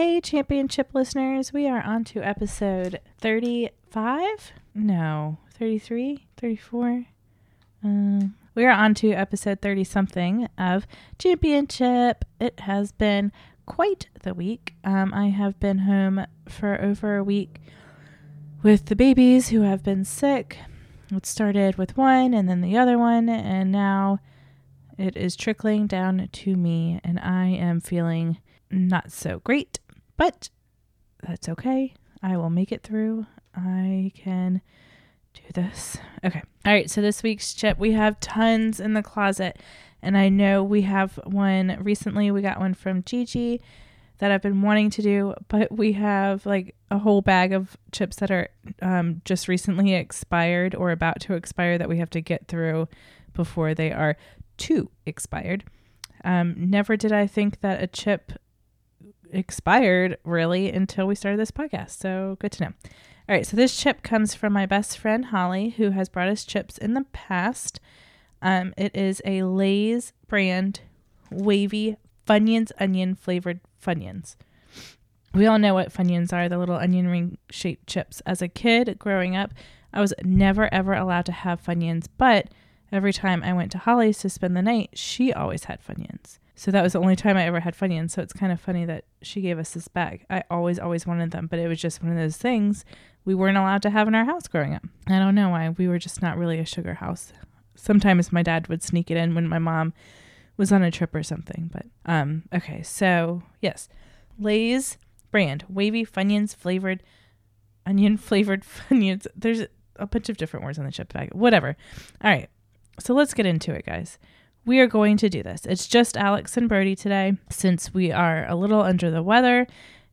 Hey, championship listeners, we are on to episode 35? No, 33, 34. Um, we are on to episode 30 something of Championship. It has been quite the week. Um, I have been home for over a week with the babies who have been sick. It started with one and then the other one, and now it is trickling down to me, and I am feeling not so great, but that's okay. I will make it through. I can do this. Okay. All right. So this week's chip, we have tons in the closet. And I know we have one recently. We got one from Gigi that I've been wanting to do, but we have like a whole bag of chips that are um, just recently expired or about to expire that we have to get through before they are too expired. Um, never did I think that a chip expired really until we started this podcast. So good to know. All right, so this chip comes from my best friend Holly, who has brought us chips in the past. Um, it is a Lay's brand wavy Funyuns onion flavored Funyuns. We all know what Funyuns are, the little onion ring shaped chips. As a kid growing up, I was never ever allowed to have Funyuns, but every time I went to Holly's to spend the night, she always had Funyuns. So that was the only time I ever had Funyuns. So it's kind of funny that she gave us this bag. I always, always wanted them, but it was just one of those things we weren't allowed to have in our house growing up. I don't know why. We were just not really a sugar house. Sometimes my dad would sneak it in when my mom was on a trip or something. But um, okay, so yes, Lay's brand wavy Funyuns flavored onion flavored Funyuns. There's a bunch of different words on the chip bag. Whatever. All right, so let's get into it, guys. We are going to do this. It's just Alex and Brody today, since we are a little under the weather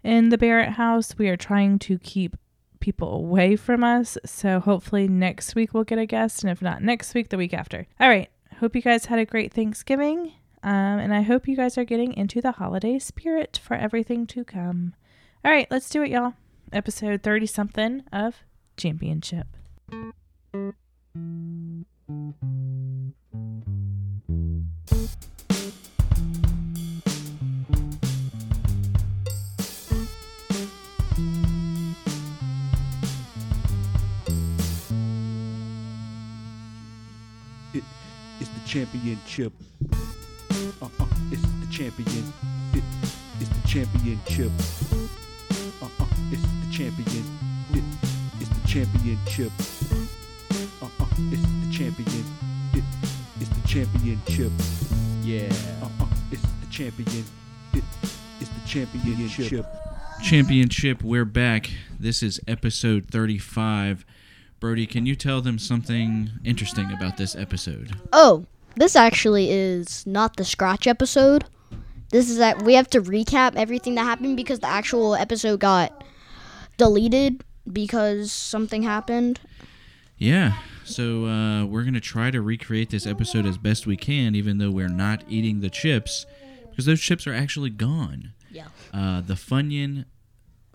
in the Barrett house. We are trying to keep people away from us. So hopefully next week we'll get a guest, and if not next week, the week after. All right. Hope you guys had a great Thanksgiving. Um, and I hope you guys are getting into the holiday spirit for everything to come. All right, let's do it, y'all. Episode 30 something of Championship. Championship. Uh uh, it's the champion. It is the championship. Uh uh, it's the champion. It is the championship. Uh uh, it's the champion. It is the championship. Yeah. Uh uh, it's the champion. It is the championship. Championship, we're back. This is episode 35. Brody, can you tell them something interesting about this episode? Oh, this actually is not the scratch episode. This is that we have to recap everything that happened because the actual episode got deleted because something happened. Yeah, so uh, we're going to try to recreate this episode as best we can, even though we're not eating the chips, because those chips are actually gone. Yeah. Uh, the Funyun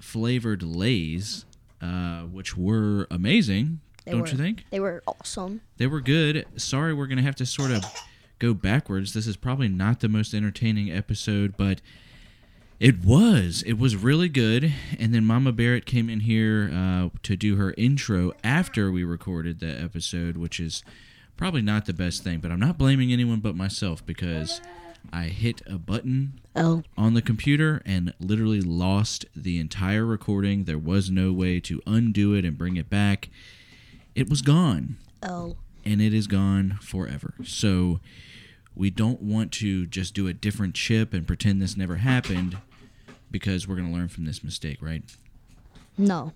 flavored Lays, uh, which were amazing, They don't were, you think? They were awesome. They were good. Sorry, we're going to have to sort of go backwards. This is probably not the most entertaining episode, but it was. It was really good. And then Mama Barrett came in here uh, to do her intro after we recorded the episode, which is probably not the best thing. But I'm not blaming anyone but myself because I hit a button Oh, on the computer and literally lost the entire recording. There was no way to undo it and bring it back. It was gone oh. and it is gone forever. So we don't want to just do a different chip and pretend this never happened because we're going to learn from this mistake, right? No.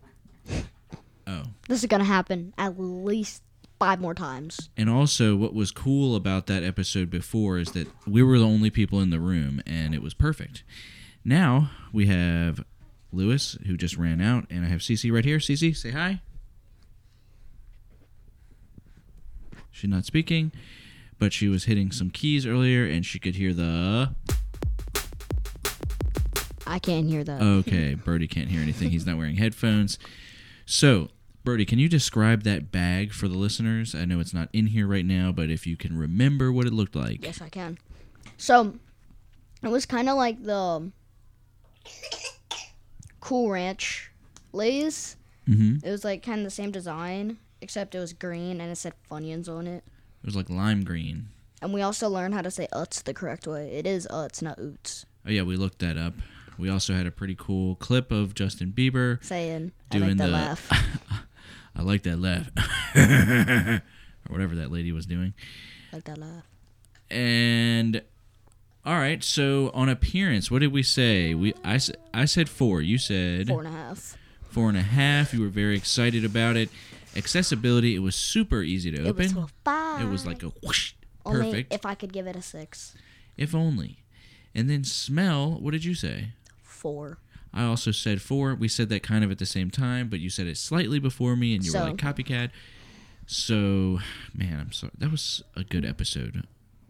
Oh. This is gonna happen at least five more times. And also, what was cool about that episode before is that we were the only people in the room and it was perfect. Now we have Lewis, who just ran out, and I have Cece right here. Cece, say hi. She's not speaking, but she was hitting some keys earlier and she could hear the. I can't hear that. Okay, Brody can't hear anything. He's not wearing headphones. So, Brody, can you describe that bag for the listeners? I know it's not in here right now, but if you can remember what it looked like. Yes, I can. So, it was kind of like the. Cool Ranch Lays. Mm-hmm. It was like kind of the same design, except it was green and it said Funyuns on it. It was like lime green. And we also learned how to say Utz the correct way. It is Utz, not Oots. Oh yeah, we looked that up. We also had a pretty cool clip of Justin Bieber Saying, doing I like the the laugh. I like that laugh. or whatever that lady was doing. like that laugh. And all right, so on appearance, what did we say? We I, I said four. You said Four and a half. four and a half. You were very excited about it. Accessibility, it was super easy to open. It was open. a five. It was like a whoosh, Only perfect. if I could give it a six. if only. And then smell, what did you say? Four. I also said four. We said that kind of at the same time, but you said it slightly before me, and you So- were like copycat. So, man, I'm sorry. That was a good episode.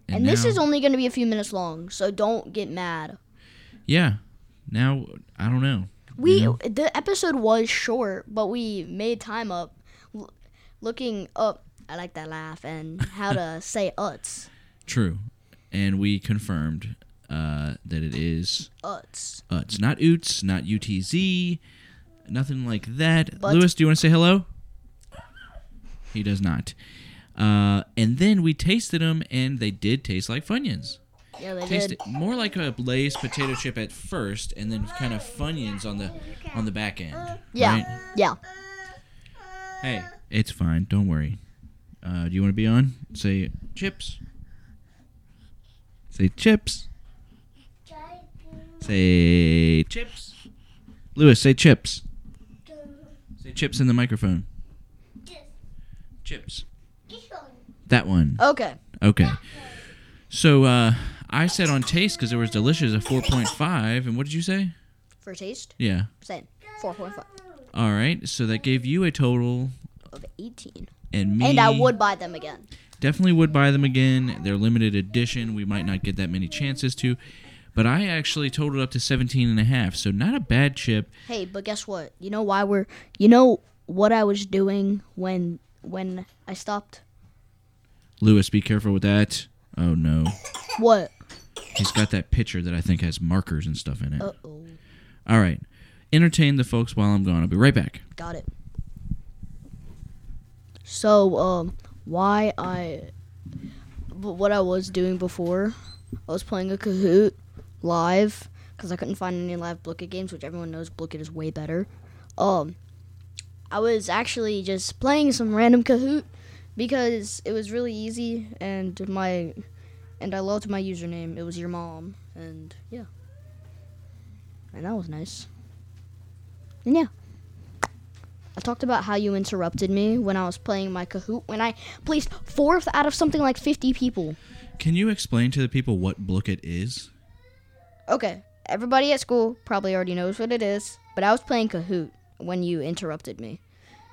And, this now- is only going to be a few minutes long, so don't get mad. yeah. Now I don't know. We You know? the episode was short, but we made time up looking up. I like that laugh and how to say Utz, True, and we confirmed uh, that it is Utz. Utz, not Oots, not UTZ, nothing like that. But- Lewis, do you want to say hello? He does not. Uh, and then we tasted them, and they did taste like Funyuns. Yeah, they Tasted did. more like a Lay's potato chip at first, and then kind of Funyuns on the on the back end. Yeah, right? yeah. Hey, it's fine. Don't worry. Uh, do you want to be on? Say chips. Say chips. Say chips. Lewis, say chips. Say chips in the microphone. Chips. That one. Okay. Okay. So uh, I said on taste because it was delicious a 4.5. And what did you say? For taste, Yeah. same. Four point five All right. So that gave you a total, of eighteen. and me. And I would buy them again. Definitely would buy them again. They're limited edition. We might not get that many chances to. But I actually totaled up to 17 and a half, so not a bad chip. Hey, but guess what? You know why we're? You know what I was doing when when I stopped? Lewis, be careful with that. Oh no. What? He's got that picture that I think has markers and stuff in it. Uh oh. All right. Entertain the folks while I'm gone. I'll be right back. Got it. So, um, why I, what I was doing before, I was playing a Kahoot live because I couldn't find any live Blooket games, which everyone knows Blooket is way better. Um, I was actually just playing some random Kahoot because it was really easy and my, and I loved my username. It was your mom, and yeah, and that was nice. And yeah. I talked about how you interrupted me when I was playing my Kahoot when I placed fourth out of something like 50 people. Can you explain to the people what Blooket is? Okay, everybody at school probably already knows what it is, but I was playing Kahoot when you interrupted me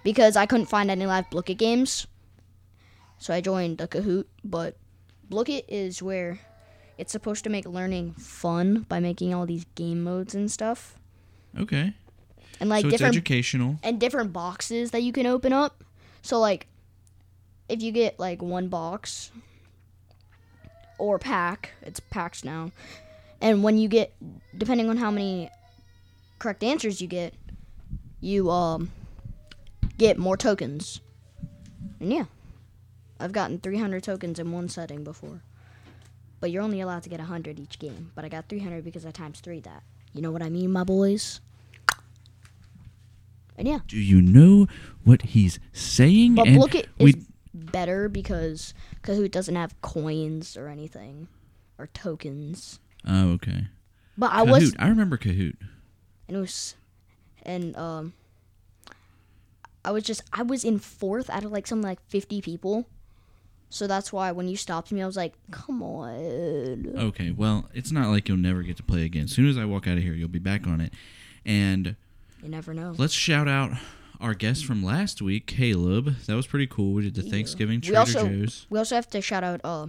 because I couldn't find any live Blooket games. So I joined the Kahoot, but Blooket is where it's supposed to make learning fun by making all these game modes and stuff. Okay. And like so different educational. and different boxes that you can open up. So like if you get like one box or pack, it's packs now. And when you get depending on how many correct answers you get, you um get more tokens. And yeah. I've gotten 300 tokens in one setting before. But you're only allowed to get 100 each game. But I got 300 because I times 3 that. You know what I mean, my boys? And yeah. Do you know what he's saying? But And we is better because Kahoot doesn't have coins or anything or tokens. Oh, okay. But I Kahoot. was I remember Kahoot. and it was and um I was just I was in fourth out of like something like fifty people. So that's why when you stopped me I was like, Come on. Okay, well, it's not like you'll never get to play again. As soon as I walk out of here, you'll be back on it. And You never know. let's shout out our guest from last week, Caleb. That was pretty cool. We did the Thanksgiving We Trader also Joe's. we also have to shout out uh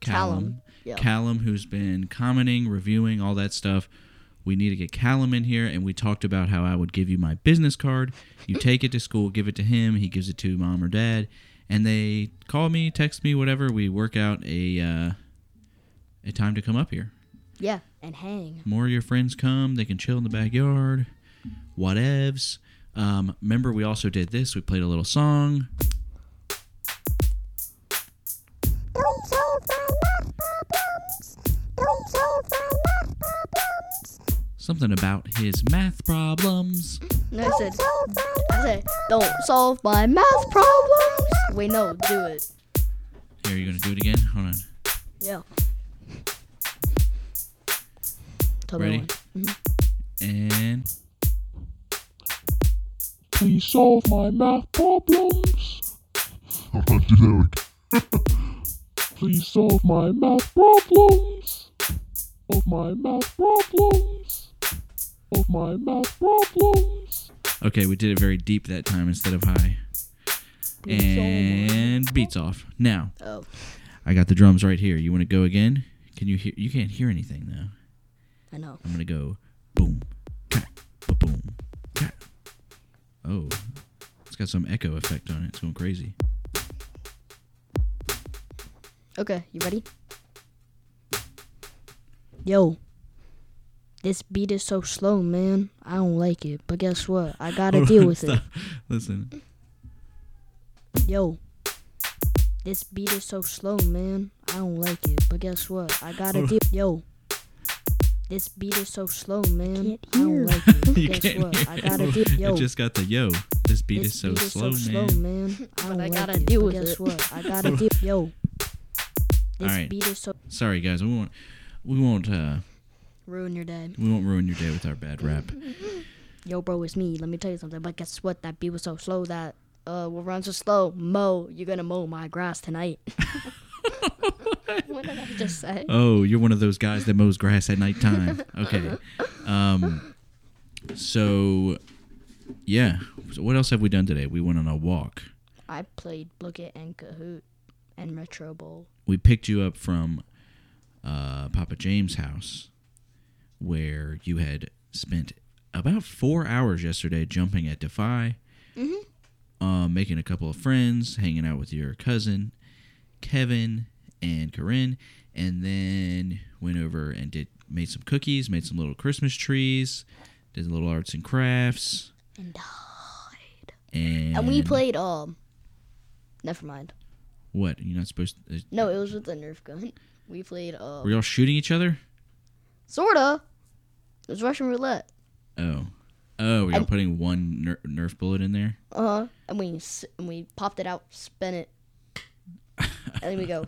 Callum. Yeah. Callum, who's been commenting, reviewing, all that stuff. We need to get Callum in here, and we talked about how I would give you my business card. You take it to school, give it to him. He gives it to mom or dad, and they call me, text me, whatever. We work out a uh, a time to come up here. Yeah. And hang. More of your friends come, they can chill in the backyard. Whatevs. Um, remember, we also did this. We played a little song. Something about his math problems. No, I said, I said, don't solve my math problems. Wait, no, do it. Here, you gonna do it again? Hold on. Yeah. Tell me Ready? when. And Please solve my math problems. I'll do that again. Please solve my math problems. Of my math problems. Of my math problems. okay, we did it very deep that time instead of high. And beats off. Now, Oh, I got the drums right here. You want to go again? Can you hear? You can't hear anything though. I know. I'm gonna go boom, Oh, it's got some echo effect on it. It's going crazy. Okay, you ready? Yo, this beat is so slow, man. I don't like it, but guess what? I gotta deal on, with stop. Listen. Yo, this beat is so slow, man. I don't like it, but guess what? I gotta Hold deal. Yo, this beat is so slow, man. Can't I don't like it, You guess can't what? hear I gotta deal. Yo, It just got the yo. This beat this is so beat slow, is so man. slow, man. I don't I like gotta it, deal but with guess it. what? I gotta deal. Yo, this Alright. beat is so Sorry, guys. We won't. We won't. Uh, ruin your day. we won't ruin your day with our bad rap. Yo, bro, it's me. Let me tell you something. But guess what? That beat was so slow that uh, will run so slow. Mo, you're gonna mow my grass tonight. what did I just say? Oh, you're one of those guys that mows grass at nighttime. Okay. Um. So, yeah. So what else have we done today? We went on a walk. I played It and Kahoot and Retro Bowl. We picked you up from uh, Papa James' house, where you had spent about four hours yesterday jumping at Defy, um, making a couple of friends, hanging out with your cousin, Kevin and Corinne, and then went over and did made some cookies, made some little Christmas trees, did little arts and crafts, And died. and And we played um. Never mind. what? You're not supposed. To, No, it was with the Nerf gun. We played uh. were y'all shooting each other? Sorta. It was Russian roulette. Oh, oh, we were And- putting one ner- Nerf bullet in there? Uh huh. And we and we popped it out, spin it, and then we go.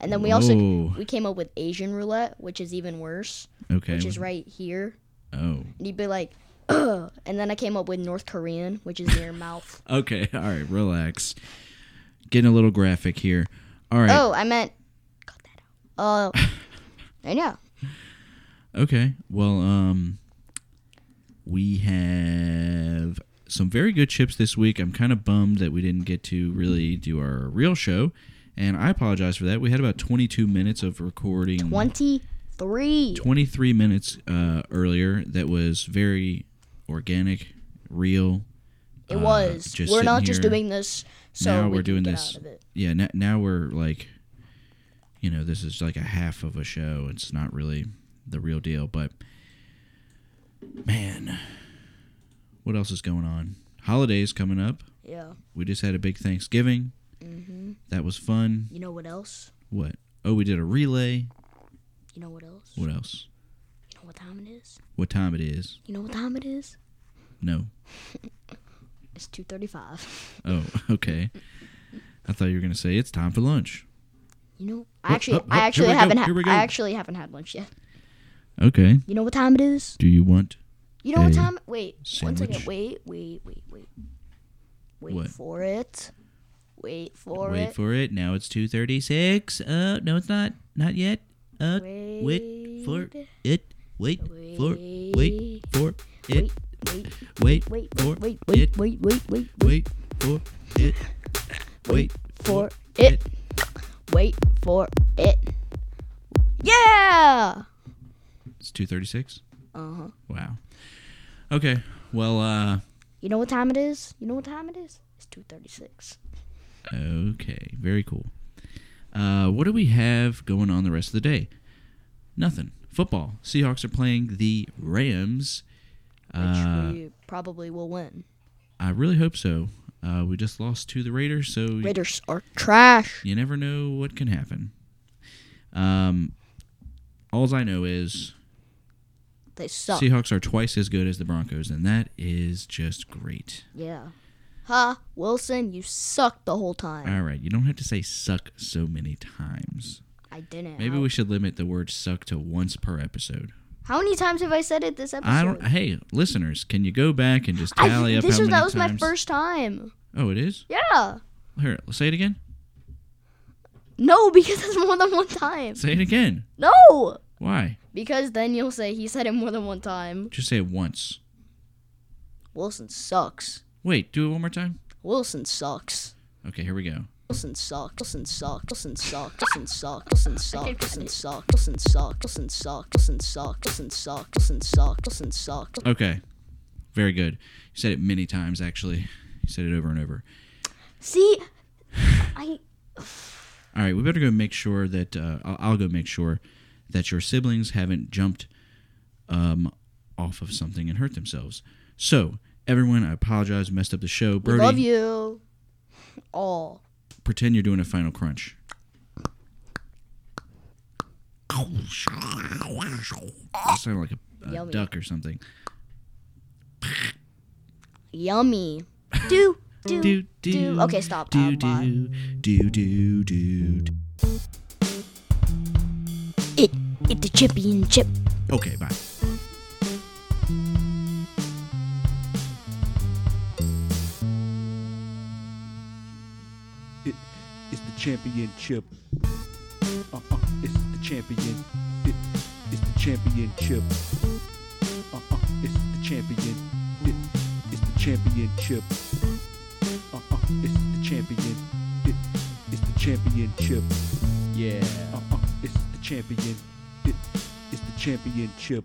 And then we also Whoa. we came up with Asian roulette, which is even worse, Okay. which is right here. Oh. And you'd be like, Ugh. and then I came up with North Korean, which is near mouth. Okay. All right. Relax. Getting a little graphic here. All right. Oh, I meant cut that out. Uh, and yeah, Okay. Well, um, we have some very good chips this week. I'm kind of bummed that we didn't get to really do our real show, and I apologize for that. We had about 22 minutes of recording. twenty three. 23 minutes uh, earlier that was very organic, real. It uh, was. We're not just doing this. So now we we're can doing this. Out of it. Yeah, n- now we're like, you know, this is like a half of a show. It's not really the real deal, but man, what else is going on? Holidays coming up. Yeah. We just had a big Thanksgiving. Hmm That was fun. You know what else? What? Oh, we did a relay. You know what else? What else? You know what time it is? What time it is? You know what time it is? No. It's two thirty-five. Oh, okay. I thought you were gonna say it's time for lunch. You know, I actually, hup, hup, I actually haven't, we ha- I actually haven't had lunch yet. Okay. You know what time it is? Do you want? You know what time? Wait, one sandwich? second. Wait, wait, wait, wait. Wait What? for it. Wait for Wait it. for it. Now it's two thirty six. Uh, no, it's not. Not yet. Uh, wait for it. Wait for. It. Wait for it. Wait, Wait wait, for wait, it. wait, wait, wait, wait, wait, Wait for it. Wait for it. Wait for it. Yeah. It's two thirty six. Uh huh. Wow. Okay. Well. Uh. You know what time it is? You know what time it is? It's two thirty-six. Okay. Very cool. Uh, what do we have going on the rest of the day? Nothing. Football. Seahawks are playing the Rams. Uh, they probably will win. I really hope so. Uh, we just lost to the Raiders, so Raiders are trash. you never know what can happen. Um, alls I know is They suck. Seahawks are twice as good as the Broncos, and that is just great. Yeah. Ha, Wilson, you sucked the whole time. All right, you don't have to say suck so many times. I didn't. Maybe How, we should limit the word suck to once per episode. how many times have I said it this episode? I don't. Hey, listeners, can you go back and just I- tally up this how was many that was times? my first time. Oh, it is. Yeah. Here, say it again. No, because that's more than one time. Say it again. No, Why? because then you'll say he said it more than one time. Just say it once. Wilson sucks. Wait, do it one more time. Wilson sucks. Okay, here we go. Wilson sucks. Wilson sucks. Wilson sucks. Wilson sucks. Wilson sucks. Wilson sucks. Wilson sucks. Wilson sucks. Wilson sucks. Wilson sucks. Wilson sucks. Wilson sucks. Okay, very good. You said it many times, actually. You said it over and over. See, I All right, we better go make sure that uh, I'll, I'll go make sure that your siblings haven't jumped um, off of something and hurt themselves. So, everyone, I apologize, messed up the show. we love you. all. pretend you're doing a final crunch. That sounded like a, a duck or something. Yummy. Do do Do, do. Okay, stop. Do oh, do do do do. do. It it the championship. Okay, bye. Championship. Uh uh, it's the champion. It, it's the championship. Uh uh, it's the champion. It, it's the championship. Uh uh, it's the champion. It, it's the championship. Yeah. Uh uh, it's the champion. It, it's the championship.